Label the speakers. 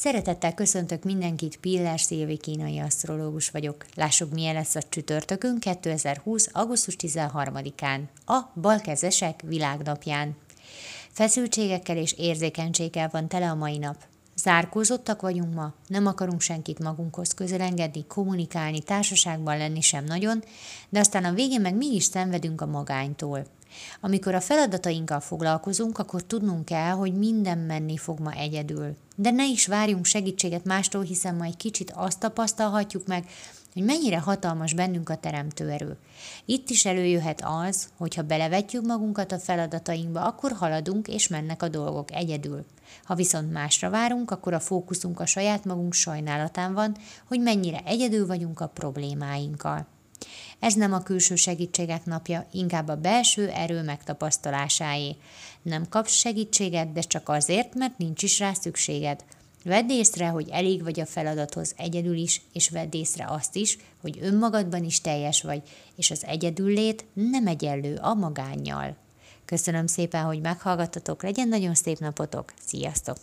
Speaker 1: Szeretettel köszöntök mindenkit, Pillás Szilvi kínai asztrológus vagyok. Lássuk, milyen lesz a csütörtökünk 2020. augusztus 13-án, a balkezesek világnapján. Feszültségekkel és érzékenységgel van tele a mai nap. Zárkózottak vagyunk ma, nem akarunk senkit magunkhoz közelengedni, kommunikálni, társaságban lenni sem nagyon, de aztán a végén meg mégis szenvedünk a magánytól. Amikor a feladatainkkal foglalkozunk, akkor tudnunk kell, hogy minden menni fog ma egyedül. De ne is várjunk segítséget mástól, hiszen majd kicsit azt tapasztalhatjuk meg, hogy mennyire hatalmas bennünk a teremtő erő. Itt is előjöhet az, hogyha belevetjük magunkat a feladatainkba, akkor haladunk és mennek a dolgok egyedül. Ha viszont másra várunk, akkor a fókuszunk a saját magunk sajnálatán van, hogy mennyire egyedül vagyunk a problémáinkkal. Ez nem a külső segítségek napja, inkább a belső erő megtapasztalásáé. Nem kapsz segítséget, de csak azért, mert nincs is rá szükséged. Vedd észre, hogy elég vagy a feladathoz egyedül is, és vedd észre azt is, hogy önmagadban is teljes vagy, és az egyedüllét nem egyenlő a magánnyal. Köszönöm szépen, hogy meghallgattatok, legyen nagyon szép napotok, sziasztok!